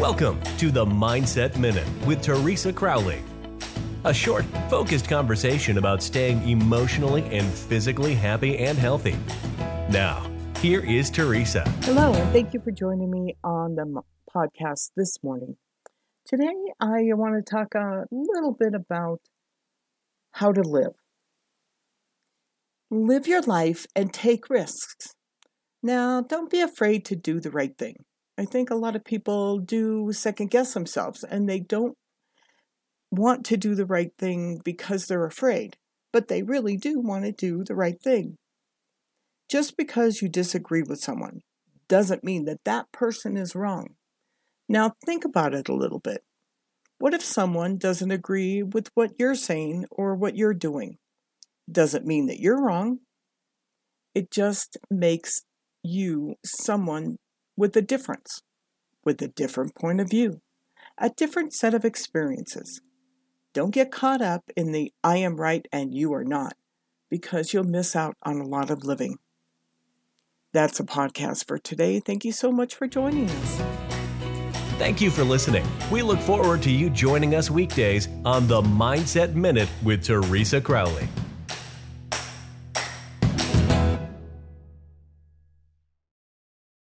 Welcome to the Mindset Minute with Teresa Crowley. A short, focused conversation about staying emotionally and physically happy and healthy. Now, here is Teresa. Hello, and thank you for joining me on the podcast this morning. Today, I want to talk a little bit about how to live. Live your life and take risks. Now, don't be afraid to do the right thing. I think a lot of people do second guess themselves and they don't want to do the right thing because they're afraid, but they really do want to do the right thing. Just because you disagree with someone doesn't mean that that person is wrong. Now, think about it a little bit. What if someone doesn't agree with what you're saying or what you're doing? Doesn't mean that you're wrong. It just makes you someone with a difference, with a different point of view, a different set of experiences. Don't get caught up in the I am right and you are not, because you'll miss out on a lot of living. That's a podcast for today. Thank you so much for joining us. Thank you for listening. We look forward to you joining us weekdays on the Mindset Minute with Teresa Crowley.